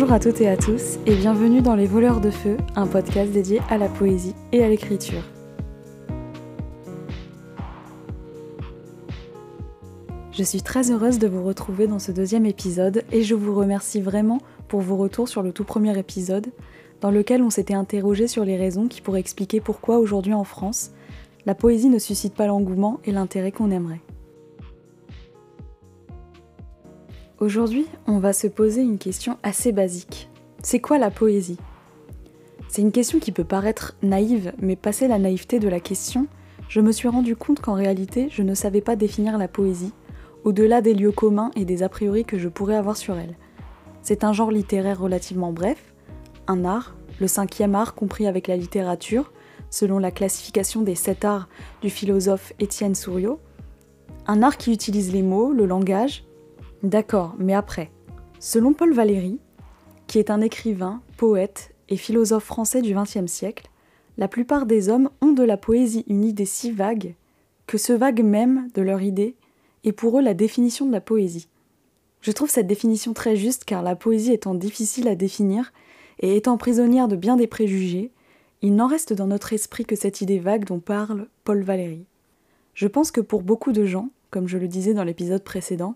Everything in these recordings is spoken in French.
Bonjour à toutes et à tous et bienvenue dans Les Voleurs de Feu, un podcast dédié à la poésie et à l'écriture. Je suis très heureuse de vous retrouver dans ce deuxième épisode et je vous remercie vraiment pour vos retours sur le tout premier épisode, dans lequel on s'était interrogé sur les raisons qui pourraient expliquer pourquoi aujourd'hui en France, la poésie ne suscite pas l'engouement et l'intérêt qu'on aimerait. Aujourd'hui, on va se poser une question assez basique. C'est quoi la poésie? C'est une question qui peut paraître naïve, mais passé la naïveté de la question, je me suis rendu compte qu'en réalité, je ne savais pas définir la poésie, au-delà des lieux communs et des a priori que je pourrais avoir sur elle. C'est un genre littéraire relativement bref, un art, le cinquième art compris avec la littérature, selon la classification des sept arts du philosophe Étienne Souriau, un art qui utilise les mots, le langage, D'accord, mais après. Selon Paul Valéry, qui est un écrivain, poète et philosophe français du XXe siècle, la plupart des hommes ont de la poésie une idée si vague que ce vague même de leur idée est pour eux la définition de la poésie. Je trouve cette définition très juste car la poésie étant difficile à définir et étant prisonnière de bien des préjugés, il n'en reste dans notre esprit que cette idée vague dont parle Paul Valéry. Je pense que pour beaucoup de gens, comme je le disais dans l'épisode précédent,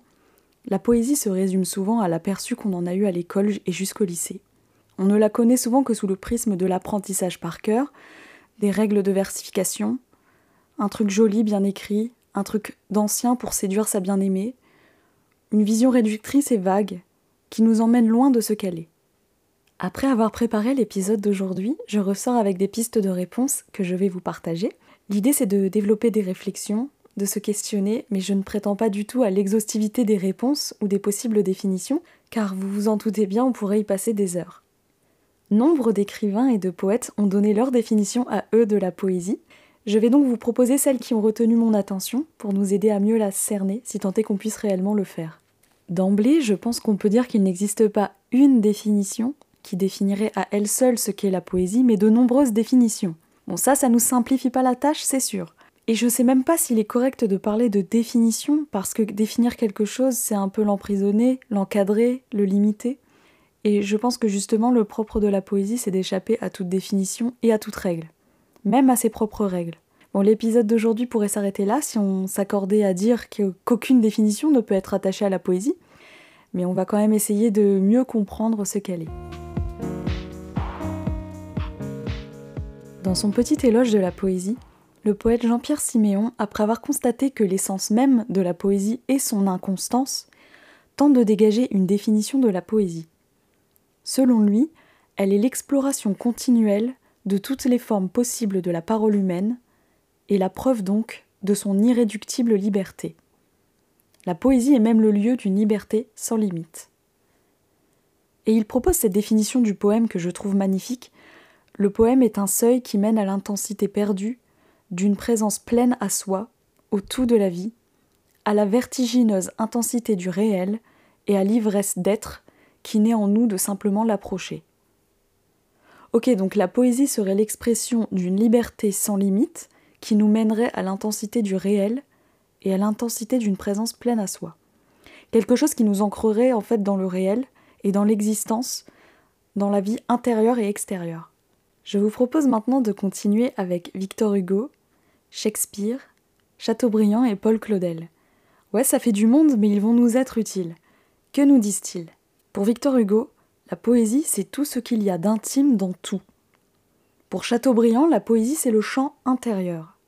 la poésie se résume souvent à l'aperçu qu'on en a eu à l'école et jusqu'au lycée. On ne la connaît souvent que sous le prisme de l'apprentissage par cœur, des règles de versification, un truc joli bien écrit, un truc d'ancien pour séduire sa bien-aimée, une vision réductrice et vague qui nous emmène loin de ce qu'elle est. Après avoir préparé l'épisode d'aujourd'hui, je ressors avec des pistes de réponses que je vais vous partager. L'idée c'est de développer des réflexions, de se questionner, mais je ne prétends pas du tout à l'exhaustivité des réponses ou des possibles définitions, car vous vous en doutez bien, on pourrait y passer des heures. Nombre d'écrivains et de poètes ont donné leur définition à eux de la poésie. Je vais donc vous proposer celles qui ont retenu mon attention pour nous aider à mieux la cerner, si tant est qu'on puisse réellement le faire. D'emblée, je pense qu'on peut dire qu'il n'existe pas une définition qui définirait à elle seule ce qu'est la poésie, mais de nombreuses définitions. Bon, ça, ça nous simplifie pas la tâche, c'est sûr. Et je sais même pas s'il est correct de parler de définition, parce que définir quelque chose, c'est un peu l'emprisonner, l'encadrer, le limiter. Et je pense que justement, le propre de la poésie, c'est d'échapper à toute définition et à toute règle, même à ses propres règles. Bon, l'épisode d'aujourd'hui pourrait s'arrêter là si on s'accordait à dire qu'aucune définition ne peut être attachée à la poésie, mais on va quand même essayer de mieux comprendre ce qu'elle est. Dans son petit éloge de la poésie, le poète Jean-Pierre Siméon, après avoir constaté que l'essence même de la poésie est son inconstance, tente de dégager une définition de la poésie. Selon lui, elle est l'exploration continuelle de toutes les formes possibles de la parole humaine, et la preuve donc de son irréductible liberté. La poésie est même le lieu d'une liberté sans limite. Et il propose cette définition du poème que je trouve magnifique. Le poème est un seuil qui mène à l'intensité perdue d'une présence pleine à soi, au tout de la vie, à la vertigineuse intensité du réel et à l'ivresse d'être qui naît en nous de simplement l'approcher. Ok, donc la poésie serait l'expression d'une liberté sans limite qui nous mènerait à l'intensité du réel et à l'intensité d'une présence pleine à soi. Quelque chose qui nous ancrerait en fait dans le réel et dans l'existence, dans la vie intérieure et extérieure. Je vous propose maintenant de continuer avec Victor Hugo Shakespeare, Chateaubriand et Paul Claudel. Ouais, ça fait du monde, mais ils vont nous être utiles. Que nous disent-ils? Pour Victor Hugo, la poésie, c'est tout ce qu'il y a d'intime dans tout. Pour Chateaubriand, la poésie, c'est le chant intérieur.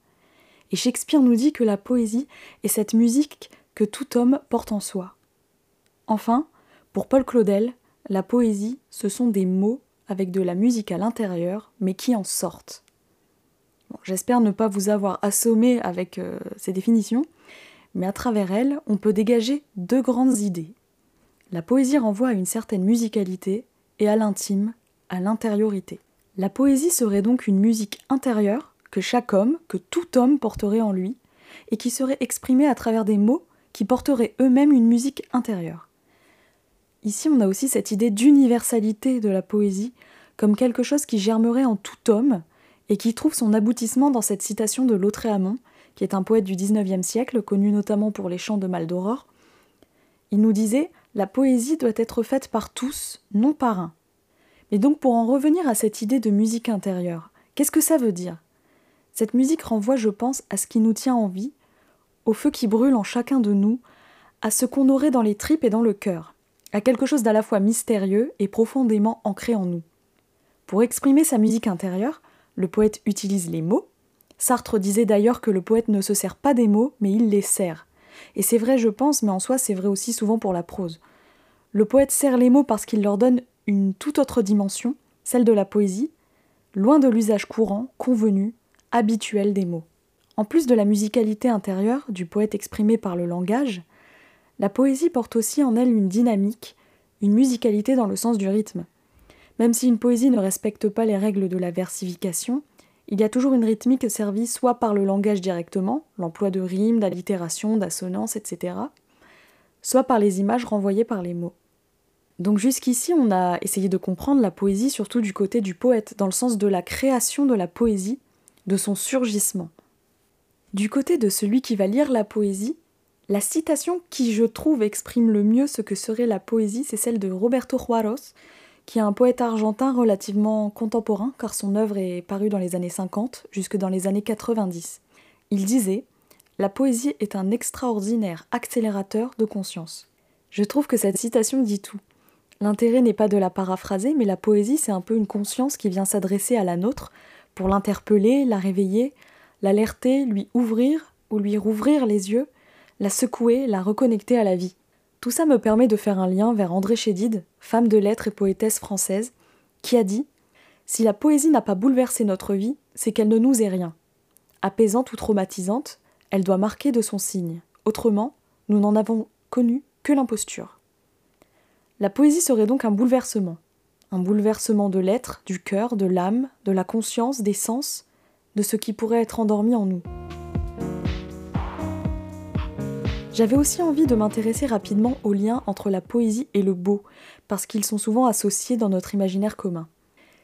Et Shakespeare nous dit que la poésie est cette musique que tout homme porte en soi. Enfin, pour Paul Claudel, la poésie, ce sont des mots avec de la musique à l'intérieur, mais qui en sortent. J'espère ne pas vous avoir assommé avec euh, ces définitions, mais à travers elles, on peut dégager deux grandes idées. La poésie renvoie à une certaine musicalité et à l'intime, à l'intériorité. La poésie serait donc une musique intérieure que chaque homme, que tout homme porterait en lui, et qui serait exprimée à travers des mots qui porteraient eux-mêmes une musique intérieure. Ici, on a aussi cette idée d'universalité de la poésie comme quelque chose qui germerait en tout homme et qui trouve son aboutissement dans cette citation de Lautréamont, qui est un poète du XIXe siècle, connu notamment pour les chants de Mal d'Aurore. Il nous disait la poésie doit être faite par tous, non par un. Mais donc pour en revenir à cette idée de musique intérieure, qu'est-ce que ça veut dire? Cette musique renvoie, je pense, à ce qui nous tient en vie, au feu qui brûle en chacun de nous, à ce qu'on aurait dans les tripes et dans le cœur, à quelque chose d'à la fois mystérieux et profondément ancré en nous. Pour exprimer sa musique intérieure, le poète utilise les mots. Sartre disait d'ailleurs que le poète ne se sert pas des mots, mais il les sert. Et c'est vrai, je pense, mais en soi, c'est vrai aussi souvent pour la prose. Le poète sert les mots parce qu'il leur donne une toute autre dimension, celle de la poésie, loin de l'usage courant, convenu, habituel des mots. En plus de la musicalité intérieure du poète exprimée par le langage, la poésie porte aussi en elle une dynamique, une musicalité dans le sens du rythme. Même si une poésie ne respecte pas les règles de la versification, il y a toujours une rythmique servie soit par le langage directement, l'emploi de rimes, d'allitération, d'assonances, etc., soit par les images renvoyées par les mots. Donc jusqu'ici, on a essayé de comprendre la poésie surtout du côté du poète, dans le sens de la création de la poésie, de son surgissement. Du côté de celui qui va lire la poésie, la citation qui, je trouve, exprime le mieux ce que serait la poésie, c'est celle de Roberto Juarez, qui est un poète argentin relativement contemporain, car son œuvre est parue dans les années 50 jusque dans les années 90. Il disait La poésie est un extraordinaire accélérateur de conscience. Je trouve que cette citation dit tout. L'intérêt n'est pas de la paraphraser, mais la poésie, c'est un peu une conscience qui vient s'adresser à la nôtre pour l'interpeller, la réveiller, l'alerter, lui ouvrir ou lui rouvrir les yeux, la secouer, la reconnecter à la vie. Tout ça me permet de faire un lien vers André Chédid, femme de lettres et poétesse française, qui a dit Si la poésie n'a pas bouleversé notre vie, c'est qu'elle ne nous est rien. Apaisante ou traumatisante, elle doit marquer de son signe. Autrement, nous n'en avons connu que l'imposture. La poésie serait donc un bouleversement. Un bouleversement de l'être, du cœur, de l'âme, de la conscience, des sens, de ce qui pourrait être endormi en nous. J'avais aussi envie de m'intéresser rapidement au lien entre la poésie et le beau, parce qu'ils sont souvent associés dans notre imaginaire commun.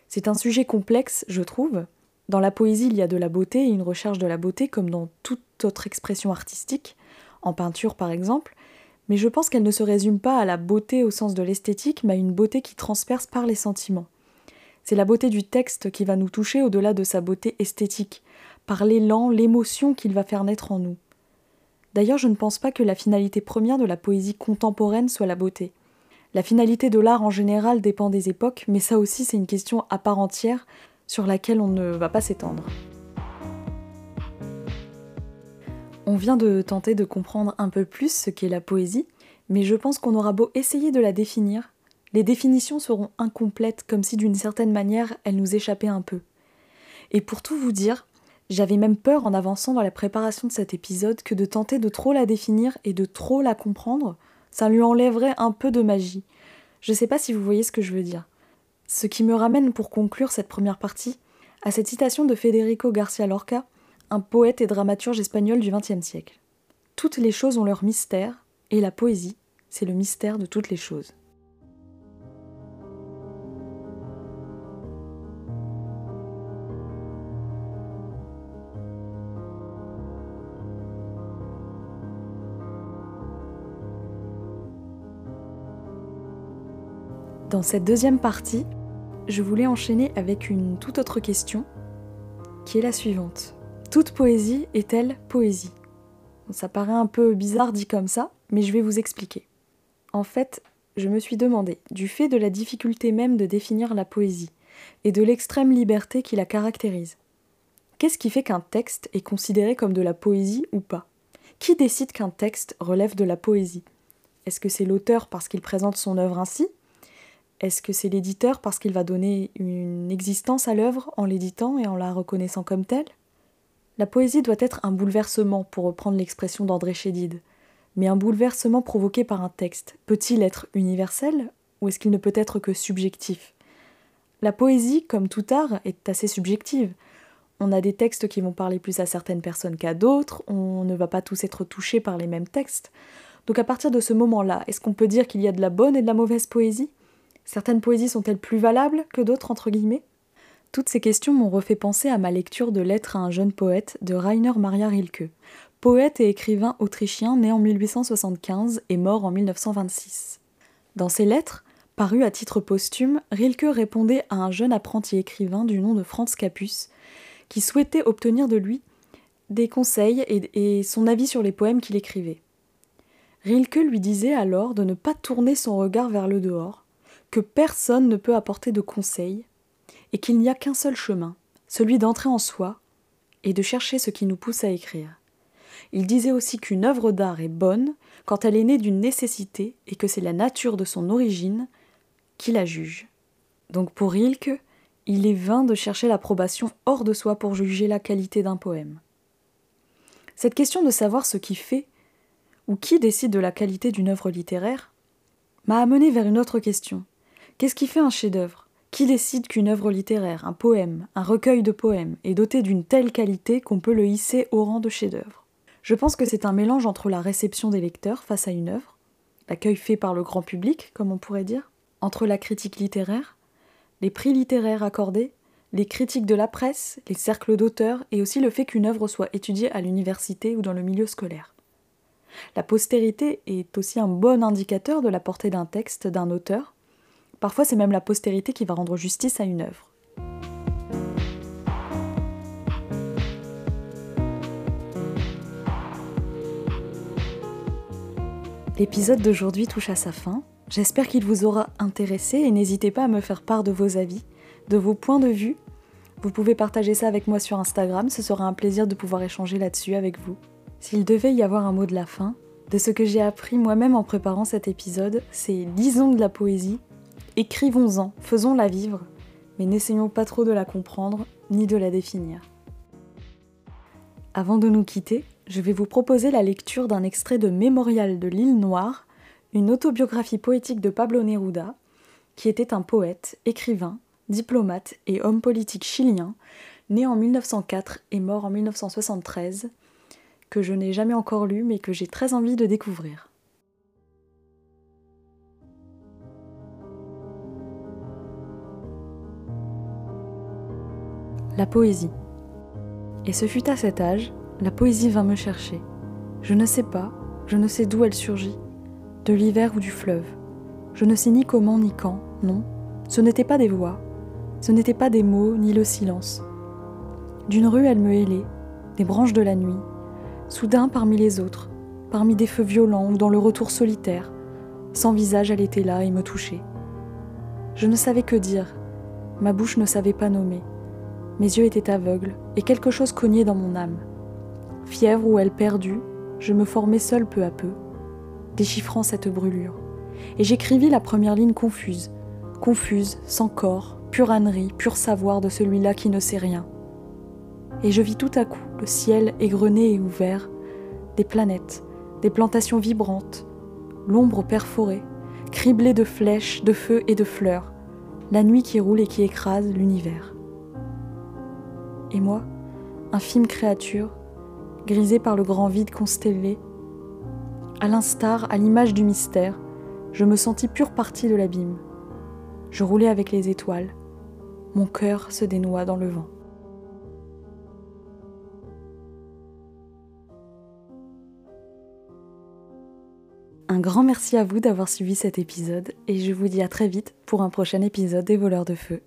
C'est un sujet complexe, je trouve. Dans la poésie, il y a de la beauté et une recherche de la beauté, comme dans toute autre expression artistique, en peinture par exemple, mais je pense qu'elle ne se résume pas à la beauté au sens de l'esthétique, mais à une beauté qui transperce par les sentiments. C'est la beauté du texte qui va nous toucher au-delà de sa beauté esthétique, par l'élan, l'émotion qu'il va faire naître en nous. D'ailleurs, je ne pense pas que la finalité première de la poésie contemporaine soit la beauté. La finalité de l'art en général dépend des époques, mais ça aussi c'est une question à part entière sur laquelle on ne va pas s'étendre. On vient de tenter de comprendre un peu plus ce qu'est la poésie, mais je pense qu'on aura beau essayer de la définir, les définitions seront incomplètes comme si d'une certaine manière elles nous échappaient un peu. Et pour tout vous dire, j'avais même peur en avançant dans la préparation de cet épisode que de tenter de trop la définir et de trop la comprendre, ça lui enlèverait un peu de magie. Je sais pas si vous voyez ce que je veux dire. Ce qui me ramène pour conclure cette première partie à cette citation de Federico Garcia Lorca, un poète et dramaturge espagnol du XXe siècle. Toutes les choses ont leur mystère, et la poésie, c'est le mystère de toutes les choses. Dans cette deuxième partie, je voulais enchaîner avec une toute autre question, qui est la suivante. Toute poésie est-elle poésie? Ça paraît un peu bizarre dit comme ça, mais je vais vous expliquer. En fait, je me suis demandé, du fait de la difficulté même de définir la poésie, et de l'extrême liberté qui la caractérise, qu'est-ce qui fait qu'un texte est considéré comme de la poésie ou pas? Qui décide qu'un texte relève de la poésie? Est-ce que c'est l'auteur parce qu'il présente son œuvre ainsi est-ce que c'est l'éditeur parce qu'il va donner une existence à l'œuvre en l'éditant et en la reconnaissant comme telle? La poésie doit être un bouleversement, pour reprendre l'expression d'André Chédid. Mais un bouleversement provoqué par un texte, peut-il être universel ou est-ce qu'il ne peut être que subjectif? La poésie, comme tout art, est assez subjective. On a des textes qui vont parler plus à certaines personnes qu'à d'autres, on ne va pas tous être touchés par les mêmes textes. Donc à partir de ce moment-là, est-ce qu'on peut dire qu'il y a de la bonne et de la mauvaise poésie? Certaines poésies sont-elles plus valables que d'autres, entre guillemets? Toutes ces questions m'ont refait penser à ma lecture de Lettres à un jeune poète de Rainer Maria Rilke, poète et écrivain autrichien né en 1875 et mort en 1926. Dans ses lettres, parues à titre posthume, Rilke répondait à un jeune apprenti écrivain du nom de Franz Capus, qui souhaitait obtenir de lui des conseils et, et son avis sur les poèmes qu'il écrivait. Rilke lui disait alors de ne pas tourner son regard vers le dehors, que personne ne peut apporter de conseils, et qu'il n'y a qu'un seul chemin, celui d'entrer en soi et de chercher ce qui nous pousse à écrire. Il disait aussi qu'une œuvre d'art est bonne quand elle est née d'une nécessité et que c'est la nature de son origine qui la juge. Donc pour Rilke, il est vain de chercher l'approbation hors de soi pour juger la qualité d'un poème. Cette question de savoir ce qui fait ou qui décide de la qualité d'une œuvre littéraire m'a amené vers une autre question. Qu'est-ce qui fait un chef-d'œuvre? Qui décide qu'une œuvre littéraire, un poème, un recueil de poèmes est doté d'une telle qualité qu'on peut le hisser au rang de chef-d'œuvre? Je pense que c'est un mélange entre la réception des lecteurs face à une œuvre, l'accueil fait par le grand public, comme on pourrait dire, entre la critique littéraire, les prix littéraires accordés, les critiques de la presse, les cercles d'auteurs et aussi le fait qu'une œuvre soit étudiée à l'université ou dans le milieu scolaire. La postérité est aussi un bon indicateur de la portée d'un texte, d'un auteur. Parfois c'est même la postérité qui va rendre justice à une œuvre. L'épisode d'aujourd'hui touche à sa fin. J'espère qu'il vous aura intéressé et n'hésitez pas à me faire part de vos avis, de vos points de vue. Vous pouvez partager ça avec moi sur Instagram, ce sera un plaisir de pouvoir échanger là-dessus avec vous. S'il devait y avoir un mot de la fin, de ce que j'ai appris moi-même en préparant cet épisode, c'est lisons de la poésie, écrivons-en, faisons-la vivre, mais n'essayons pas trop de la comprendre ni de la définir. Avant de nous quitter, je vais vous proposer la lecture d'un extrait de Mémorial de l'île Noire, une autobiographie poétique de Pablo Neruda, qui était un poète, écrivain, diplomate et homme politique chilien, né en 1904 et mort en 1973, que je n'ai jamais encore lu mais que j'ai très envie de découvrir. La poésie. Et ce fut à cet âge, la poésie vint me chercher. Je ne sais pas, je ne sais d'où elle surgit, de l'hiver ou du fleuve. Je ne sais ni comment ni quand, non. Ce n'étaient pas des voix, ce n'étaient pas des mots ni le silence. D'une rue elle me hélait, des branches de la nuit, Soudain, parmi les autres, parmi des feux violents ou dans le retour solitaire, sans visage, elle était là et me touchait. Je ne savais que dire, ma bouche ne savait pas nommer, mes yeux étaient aveugles et quelque chose cognait dans mon âme. Fièvre ou elle perdue, je me formais seul peu à peu, déchiffrant cette brûlure. Et j'écrivis la première ligne confuse, confuse, sans corps, pure ânerie, pur savoir de celui-là qui ne sait rien et je vis tout à coup le ciel égrené et ouvert, des planètes, des plantations vibrantes, l'ombre perforée, criblée de flèches, de feux et de fleurs, la nuit qui roule et qui écrase l'univers. Et moi, infime créature, grisée par le grand vide constellé, à l'instar, à l'image du mystère, je me sentis pure partie de l'abîme. Je roulais avec les étoiles, mon cœur se dénoua dans le vent. Un grand merci à vous d'avoir suivi cet épisode et je vous dis à très vite pour un prochain épisode des voleurs de feu.